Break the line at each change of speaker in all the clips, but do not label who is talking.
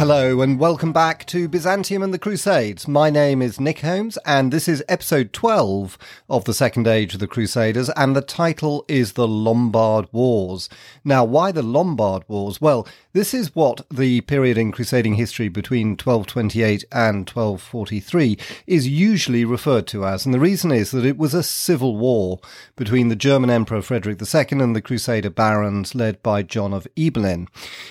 Hello and welcome back to Byzantium and the Crusades. My name is Nick Holmes and this is episode 12 of the Second Age of the Crusaders and the title is The Lombard Wars. Now, why the Lombard Wars? Well, this is what the period in crusading history between 1228 and 1243 is usually referred to as, and the reason is that it was a civil war between the German Emperor Frederick II and the Crusader barons led by John of Ibelin.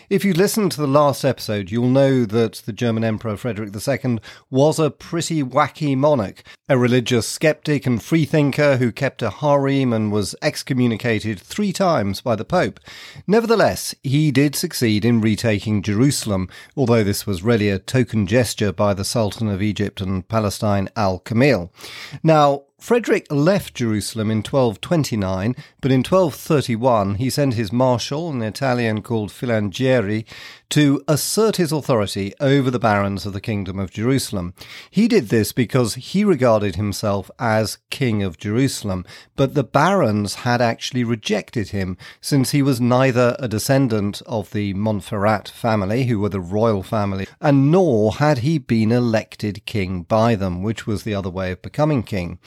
If you listened to the last episode, you'll know that the German Emperor Frederick II was a pretty wacky monarch, a religious skeptic and freethinker who kept a harem and was excommunicated three times by the Pope. Nevertheless, he did succeed in retaking Jerusalem, although this was really a token gesture by the Sultan of Egypt and Palestine, Al Kamil. Now, Frederick left Jerusalem in 1229, but in 1231 he sent his marshal, an Italian called Filangieri, to assert his authority over the barons of the Kingdom of Jerusalem. He did this because he regarded himself as King of Jerusalem, but the barons had actually rejected him since he was neither a descendant of the Montferrat family, who were the royal family, and nor had he been elected king by them, which was the other way of becoming king.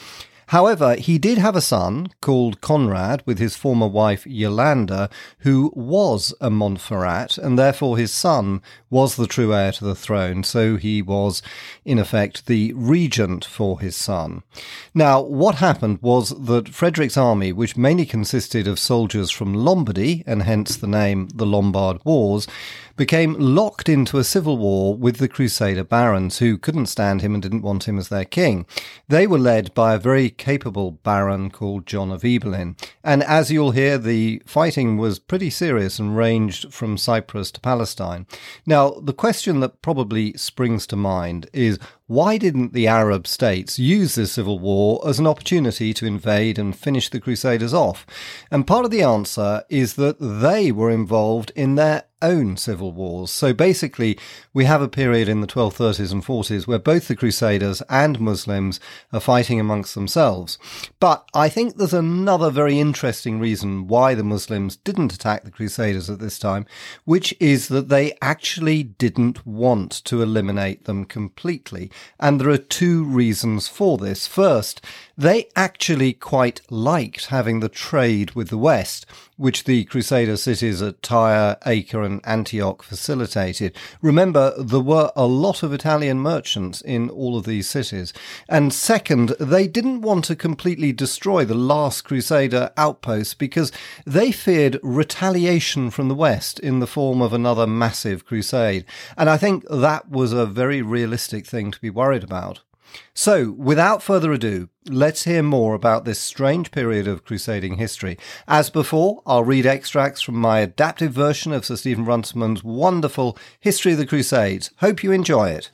However, he did have a son called Conrad with his former wife Yolanda, who was a Montferrat, and therefore his son was the true heir to the throne. So he was, in effect, the regent for his son. Now, what happened was that Frederick's army, which mainly consisted of soldiers from Lombardy, and hence the name the Lombard Wars, became locked into a civil war with the Crusader barons who couldn't stand him and didn't want him as their king. They were led by a very capable baron called John of Ibelin. And as you'll hear, the fighting was pretty serious and ranged from Cyprus to Palestine. Now, the question that probably springs to mind is why didn't the Arab states use this civil war as an opportunity to invade and finish the Crusaders off? And part of the answer is that they were involved in their own civil wars. So basically, we have a period in the 1230s and 40s where both the Crusaders and Muslims are fighting amongst themselves. But I think there's another very interesting reason why the Muslims didn't attack the Crusaders at this time, which is that they actually didn't want to eliminate them completely. And there are two reasons for this. First, they actually quite liked having the trade with the West, which the Crusader cities at Tyre, Acre, and Antioch facilitated. Remember, there were a lot of Italian merchants in all of these cities. And second, they didn't want to completely destroy the last Crusader outpost because they feared retaliation from the West in the form of another massive crusade. And I think that was a very realistic thing to be worried about. So, without further ado, let's hear more about this strange period of crusading history. As before, I'll read extracts from my adapted version of Sir Stephen Runciman's wonderful History of the Crusades. Hope you enjoy it.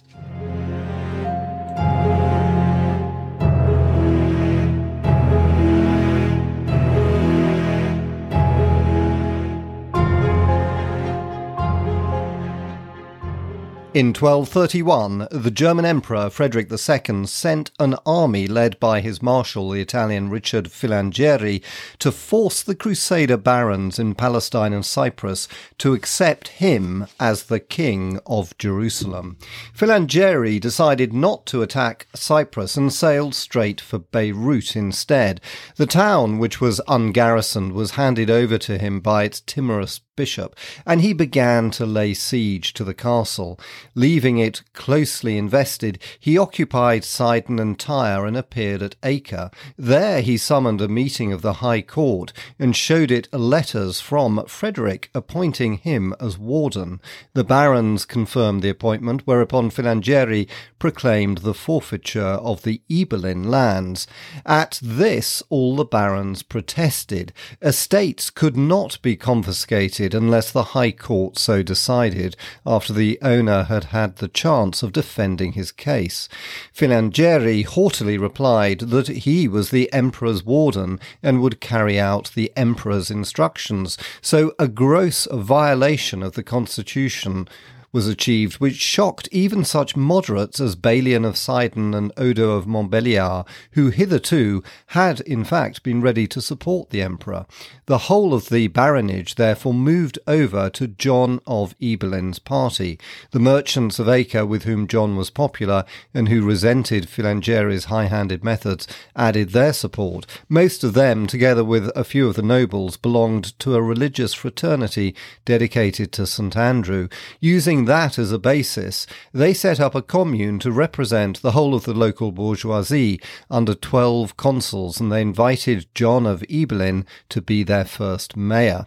In 1231, the German Emperor Frederick II sent an army led by his marshal, the Italian Richard Filangieri, to force the Crusader barons in Palestine and Cyprus to accept him as the king of Jerusalem. Filangieri decided not to attack Cyprus and sailed straight for Beirut instead. The town, which was ungarrisoned, was handed over to him by its timorous bishop, and he began to lay siege to the castle. Leaving it closely invested, he occupied Sidon and Tyre and appeared at Acre. There he summoned a meeting of the High Court and showed it letters from Frederick appointing him as warden. The barons confirmed the appointment, whereupon Filangieri proclaimed the forfeiture of the Ibelin lands. At this, all the barons protested. Estates could not be confiscated unless the High Court so decided, after the owner had had the chance of defending his case. Filangieri haughtily replied that he was the Emperor's warden and would carry out the Emperor's instructions, so a gross violation of the Constitution was achieved, which shocked even such moderates as Balian of Sidon and Odo of Montbéliard, who hitherto had in fact been ready to support the emperor. The whole of the baronage therefore moved over to John of Ibelin's party. The merchants of Acre, with whom John was popular and who resented Filangieri's high-handed methods, added their support. Most of them, together with a few of the nobles, belonged to a religious fraternity dedicated to St Andrew. Using that as a basis, they set up a commune to represent the whole of the local bourgeoisie under twelve consuls, and they invited John of Ibelin to be their first mayor.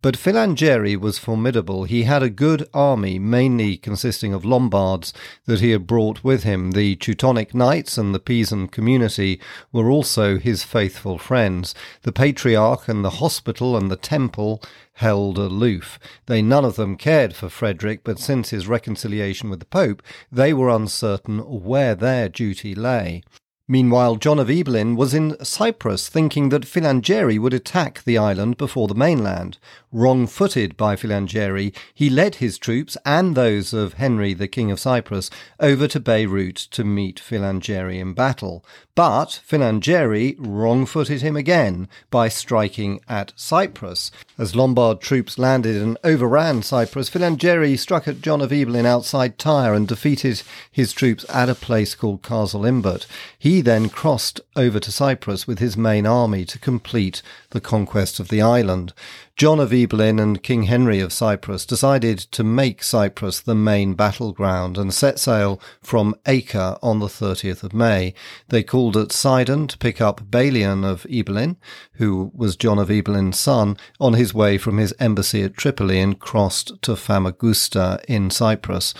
But Filangieri was formidable. He had a good army, mainly consisting of Lombards, that he had brought with him. The Teutonic Knights and the Pisan community were also his faithful friends. The Patriarch and the hospital and the temple held aloof. They none of them cared for Frederick, but since his reconciliation with the Pope, they were uncertain where their duty lay. Meanwhile, John of Ibelin was in Cyprus, thinking that Filangieri would attack the island before the mainland. Wrong footed by Filangieri, he led his troops and those of Henry, the King of Cyprus, over to Beirut to meet Filangieri in battle. But Filangieri wrong footed him again by striking at Cyprus. As Lombard troops landed and overran Cyprus, Filangieri struck at John of Ibelin outside Tyre and defeated his troops at a place called Casal Imbert. He then crossed over to Cyprus with his main army to complete the conquest of the island. John of Ibelin and King Henry of Cyprus decided to make Cyprus the main battleground and set sail from Acre on the 30th of May. They called at Sidon to pick up Balian of Ibelin, who was John of Ibelin's son, on his way from his embassy at Tripoli and crossed to Famagusta in Cyprus.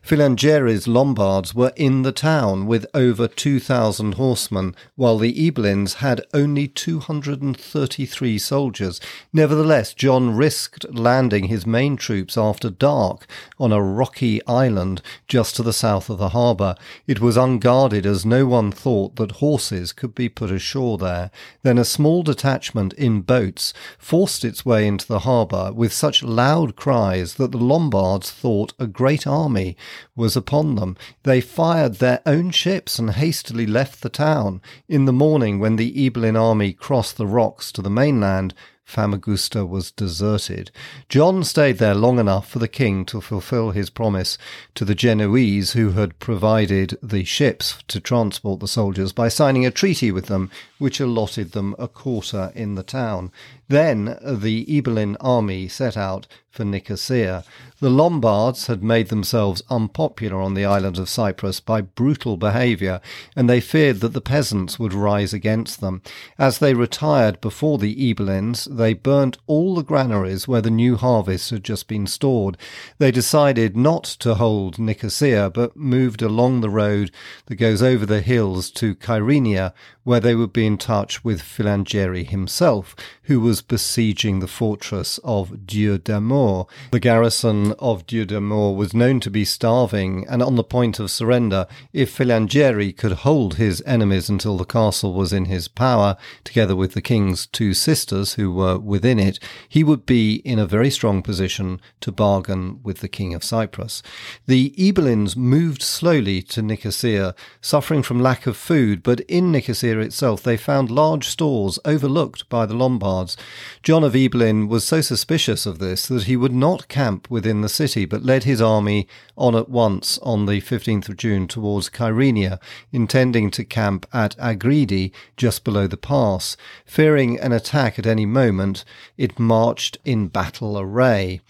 Filangieri's Lombards were in the town with over 2,000 horsemen, while the Ibelins had only 233 soldiers. Nevertheless, John risked landing his main troops after dark on a rocky island just to the south of the harbour. It was unguarded as no one thought that horses could be put ashore there. Then a small detachment in boats forced its way into the harbour with such loud cries that the Lombards thought a great army was upon them. They fired their own ships and hastily left the town. In the morning, when the Ibelin army crossed the rocks to the mainland, Famagusta was deserted. John stayed there long enough for the king to fulfill his promise to the Genoese who had provided the ships to transport the soldiers by signing a treaty with them which allotted them a quarter in the town. Then the Ibelin army set out for Nicosia. The Lombards had made themselves unpopular on the island of Cyprus by brutal behaviour, and they feared that the peasants would rise against them. As they retired before the Ibelins, they burnt all the granaries where the new harvest had just been stored. They decided not to hold Nicosia, but moved along the road that goes over the hills to Kyrenia, where they would be in touch with Filangieri himself, who was besieging the fortress of Dieu-d'Amour. The garrison of Dieu-d'Amour was known to be starving and on the point of surrender. If Filangieri could hold his enemies until the castle was in his power, together with the king's two sisters who were within it, he would be in a very strong position to bargain with the king of Cyprus. The Ibelins moved slowly to Nicosia, suffering from lack of food, but in Nicosia itself they found large stores overlooked by the Lombards. John of Ibelin was so suspicious of this that he would not camp within the city, but led his army on at once on the 15th of June towards Kyrenia, intending to camp at Agridi, just below the pass. Fearing an attack at any moment, it marched in battle array.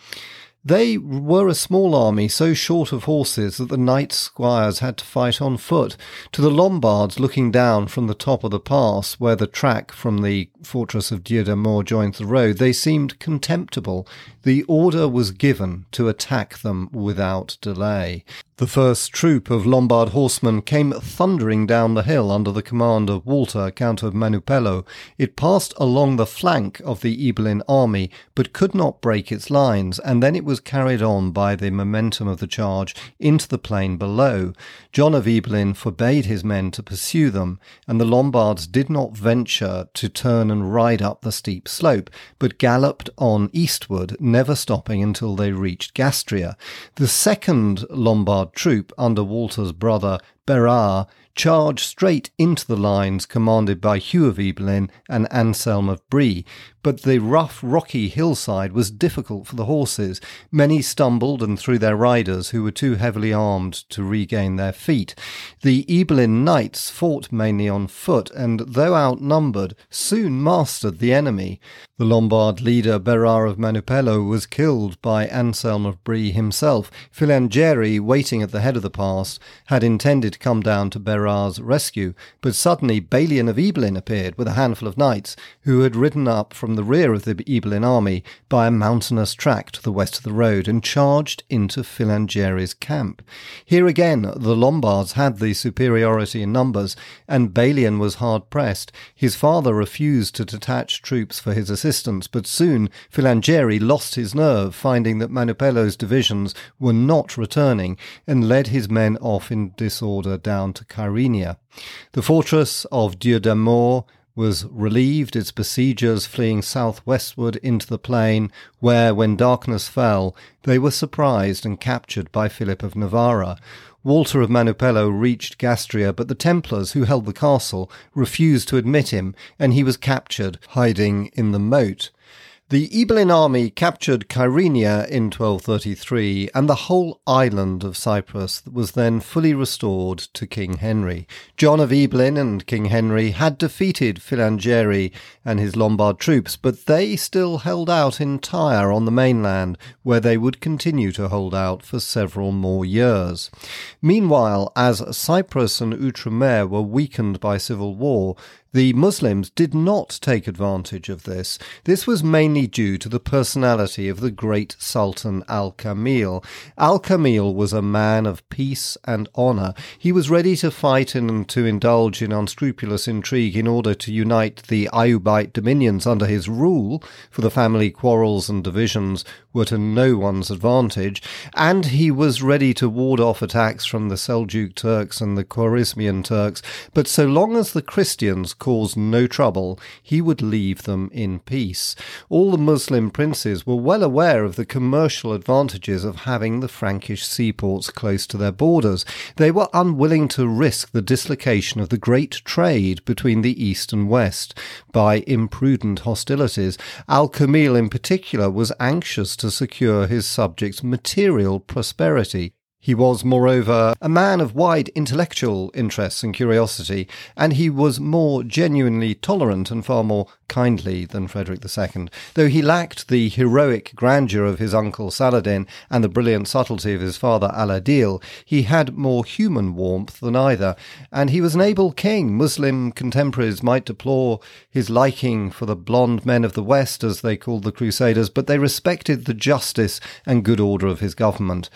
They were a small army, so short of horses that the knight squires had to fight on foot. To the Lombards looking down from the top of the pass, where the track from the fortress of Dieu-d'Amour joins the road, they seemed contemptible. The order was given to attack them without delay. The first troop of Lombard horsemen came thundering down the hill under the command of Walter, Count of Manupello. It passed along the flank of the Ibelin army, but could not break its lines, and then it was carried on by the momentum of the charge into the plain below. John of Ibelin forbade his men to pursue them, and the Lombards did not venture to turn and ride up the steep slope, but galloped on eastward, never stopping until they reached Gastria. The second Lombard troop under Walter's brother Berar charged straight into the lines commanded by Hugh of Ibelin and Anselm of Brie, but the rough, rocky hillside was difficult for the horses. Many stumbled and threw their riders, who were too heavily armed to regain their feet. The Ibelin knights fought mainly on foot, and though outnumbered, soon mastered the enemy. The Lombard leader Berar of Manupello was killed by Anselm of Brie himself. Filangieri, waiting at the head of the pass, had intended to come down to Rescue, but suddenly Balian of Ibelin appeared with a handful of knights, who had ridden up from the rear of the Ibelin army by a mountainous track to the west of the road and charged into Filangieri's camp. Here again the Lombards had the superiority in numbers, and Balian was hard pressed. His father refused to detach troops for his assistance, but soon Filangieri lost his nerve, finding that Manupello's divisions were not returning, and led his men off in disorder down to The fortress of Dieu d'Amour was relieved, its besiegers fleeing southwestward into the plain, where, when darkness fell, they were surprised and captured by Philip of Novara. Walter of Manupello reached Gastria, but the Templars who held the castle refused to admit him, and he was captured, hiding in the moat. The Ibelin army captured Kyrenia in 1233, and the whole island of Cyprus was then fully restored to King Henry. John of Ibelin and King Henry had defeated Filangieri and his Lombard troops, but they still held out in Tyre on the mainland, where they would continue to hold out for several more years. Meanwhile, as Cyprus and Outremer were weakened by civil war, the Muslims did not take advantage of this. This was mainly due to the personality of the great Sultan Al Kamil. Al Kamil was a man of peace and honour. He was ready to fight and to indulge in unscrupulous intrigue in order to unite the Ayyubite dominions under his rule, for the family quarrels and divisions were to no one's advantage, and he was ready to ward off attacks from the Seljuk Turks and the Khwarezmian Turks, but so long as the Christians caused no trouble, he would leave them in peace. All the Muslim princes were well aware of the commercial advantages of having the Frankish seaports close to their borders. They were unwilling to risk the dislocation of the great trade between the East and West by imprudent hostilities. Al Kamil, in particular, was anxious to secure his subjects' material prosperity. He was, moreover, a man of wide intellectual interests and curiosity, and he was more genuinely tolerant and far more kindly than Frederick II. Though he lacked the heroic grandeur of his uncle Saladin and the brilliant subtlety of his father Al-Adil, he had more human warmth than either, and he was an able king. Muslim contemporaries might deplore his liking for the blond men of the West, as they called the Crusaders, but they respected the justice and good order of his government.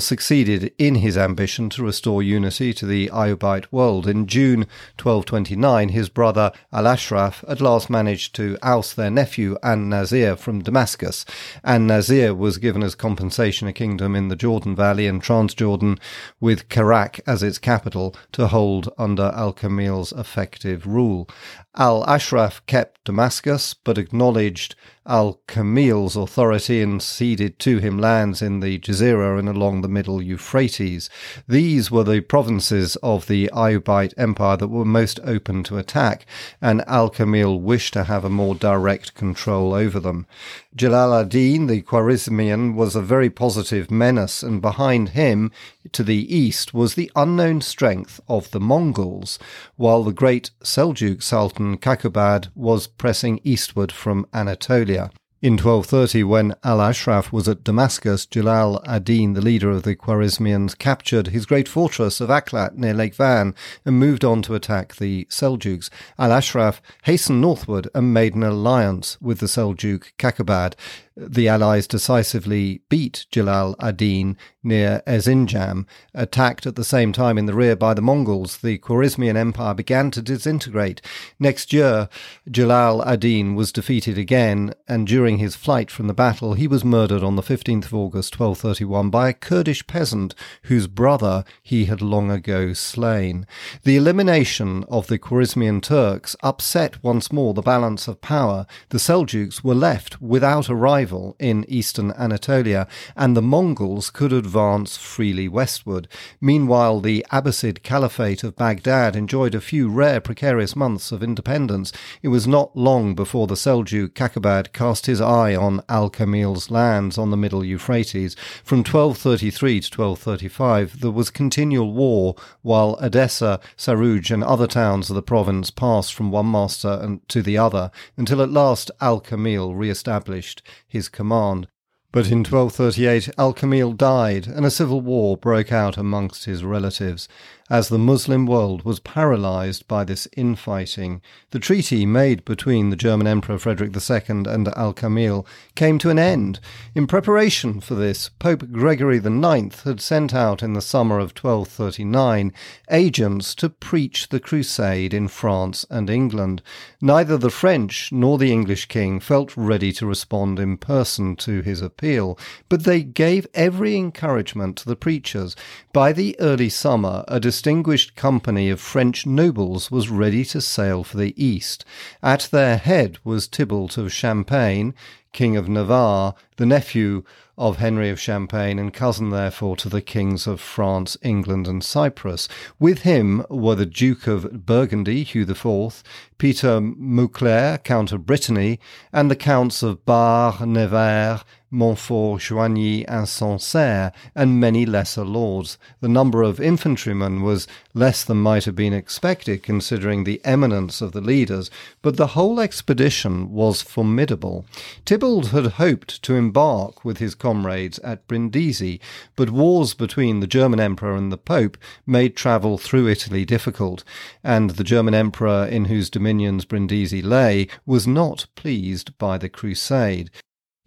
Succeeded in his ambition to restore unity to the Ayyubite world. In June 1229, his brother Al Ashraf at last managed to oust their nephew An Nazir from Damascus. An Nazir was given as compensation a kingdom in the Jordan Valley and Transjordan, with Karak as its capital, to hold under Al Kamil's effective rule. Al Ashraf kept Damascus, but acknowledged Al Kamil's authority and ceded to him lands in the Jazira and along the middle Euphrates. These were the provinces of the Ayyubite Empire that were most open to attack, and Al Kamil wished to have a more direct control over them. Jalal ad-Din, the Khwarezmian, was a very positive menace, and behind him, to the east, was the unknown strength of the Mongols, while the great Seljuk Sultan Kakubad was pressing eastward from Anatolia. In 1230, when Al Ashraf was at Damascus, Jalal ad-Din, the leader of the Khwarezmians, captured his great fortress of Akhlat near Lake Van and moved on to attack the Seljuks. Al Ashraf hastened northward and made an alliance with the Seljuk Kakubad. The Allies decisively beat Jalal ad-Din near Erzincan. Attacked at the same time in the rear by the Mongols, the Khwarezmian Empire began to disintegrate. Next year, Jalal ad-Din was defeated again, and during his flight from the battle, he was murdered on the 15th of August 1231 by a Kurdish peasant whose brother he had long ago slain. The elimination of the Khwarezmian Turks upset once more the balance of power. The Seljuks were left without a rival in eastern Anatolia, and the Mongols could advance freely westward. Meanwhile, the Abbasid Caliphate of Baghdad enjoyed a few rare precarious months of independence. It was not long before the Seljuk Kakabad cast his eye on Al Kamil's lands on the middle Euphrates. From 1233 to 1235, there was continual war, while Edessa, Saruj, and other towns of the province passed from one master to the other, until at last Al Kamil re established his command. But in 1238, Al Kamil died, and a civil war broke out amongst his relatives as the Muslim world was paralyzed by this infighting. The treaty made between the German Emperor Frederick II and Al Kamil came to an end. In preparation for this, Pope Gregory IX had sent out in the summer of 1239 agents to preach the crusade in France and England. Neither the French nor the English king felt ready to respond in person to his appeal, but they gave every encouragement to the preachers. By the early summer, a distinguished company of French nobles was ready to sail for the east. At their head was Tybalt of Champagne, King of Navarre, the nephew of Henry of Champagne and cousin, therefore, to the kings of France, England, and Cyprus. With him were the Duke of Burgundy, Hugh IV, Peter Mauclerc, Count of Brittany, and the Counts of Bar, Nevers, Montfort, Joigny, and Sancerre, and many lesser lords. The number of infantrymen was less than might have been expected, considering the eminence of the leaders, but the whole expedition was formidable. Tybalt had hoped to embark with his comrades at Brindisi, but wars between the German Emperor and the Pope made travel through Italy difficult, and the German Emperor, in whose dominions Brindisi lay, was not pleased by the crusade.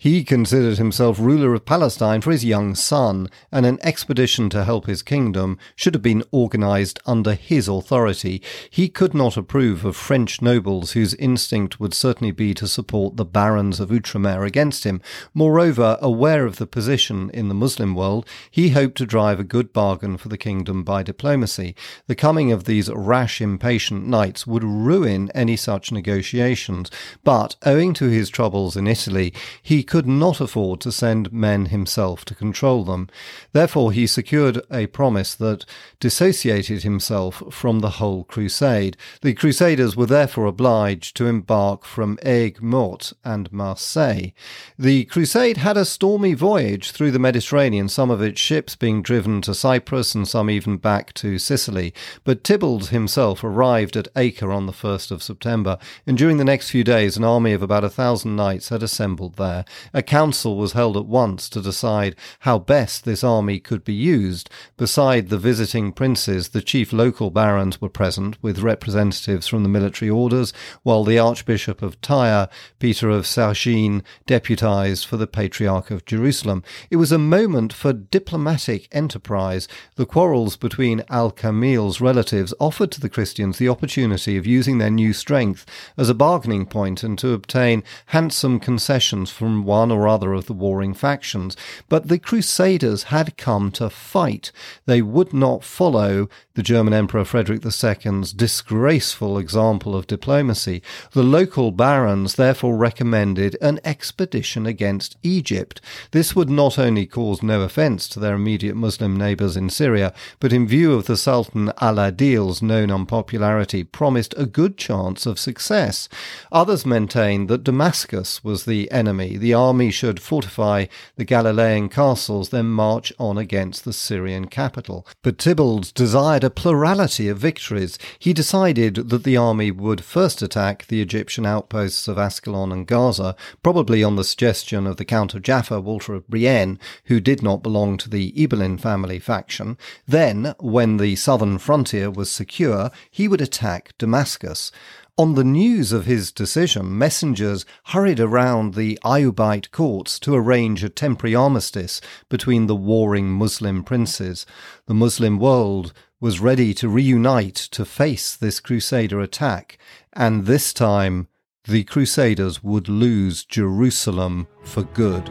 He considered himself ruler of Palestine for his young son, and an expedition to help his kingdom should have been organized under his authority. He could not approve of French nobles whose instinct would certainly be to support the barons of Outremer against him. Moreover, aware of the position in the Muslim world, he hoped to drive a good bargain for the kingdom by diplomacy. The coming of these rash, impatient knights would ruin any such negotiations, but owing to his troubles in Italy, he could not afford to send men himself to control them. Therefore, he secured a promise that dissociated himself from the whole crusade. The crusaders were therefore obliged to embark from Aigues Mortes and Marseille. The crusade had a stormy voyage through the Mediterranean, some of its ships being driven to Cyprus and some even back to Sicily. But Tybalt himself arrived at Acre on the 1st of September, and during the next few days an army of about a thousand knights had assembled there. A council was held at once to decide how best this army could be used. Beside the visiting princes, the chief local barons were present, with representatives from the military orders, while the Archbishop of Tyre, Peter of Sargine, deputized for the Patriarch of Jerusalem. It was a moment for diplomatic enterprise. The quarrels between Al Kamil's relatives offered to the Christians the opportunity of using their new strength as a bargaining point and to obtain handsome concessions from one or other of the warring factions, but the Crusaders had come to fight. They would not follow the German Emperor Frederick II's disgraceful example of diplomacy. The local barons therefore recommended an expedition against Egypt. This would not only cause no offence to their immediate Muslim neighbours in Syria, but in view of the Sultan al-Adil's known unpopularity, promised a good chance of success. Others maintained that Damascus was the enemy, the army should fortify the Galilean castles, then march on against the Syrian capital. But Tybalt desired a plurality of victories. He decided that the army would first attack the Egyptian outposts of Ascalon and Gaza, probably on the suggestion of the Count of Jaffa, Walter of Brienne, who did not belong to the Ibelin family faction. Then, when the southern frontier was secure, he would attack Damascus. On the news of his decision, messengers hurried around the Ayyubite courts to arrange a temporary armistice between the warring Muslim princes. The Muslim world was ready to reunite to face this Crusader attack, and this time the Crusaders would lose Jerusalem for good.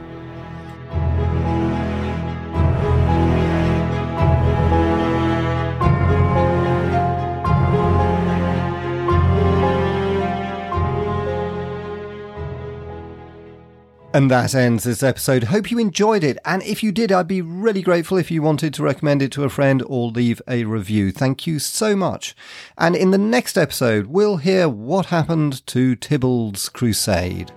And that ends this episode. Hope you enjoyed it. And if you did, I'd be really grateful if you wanted to recommend it to a friend or leave a review. Thank you so much. And in the next episode, we'll hear what happened to Tybalt's crusade.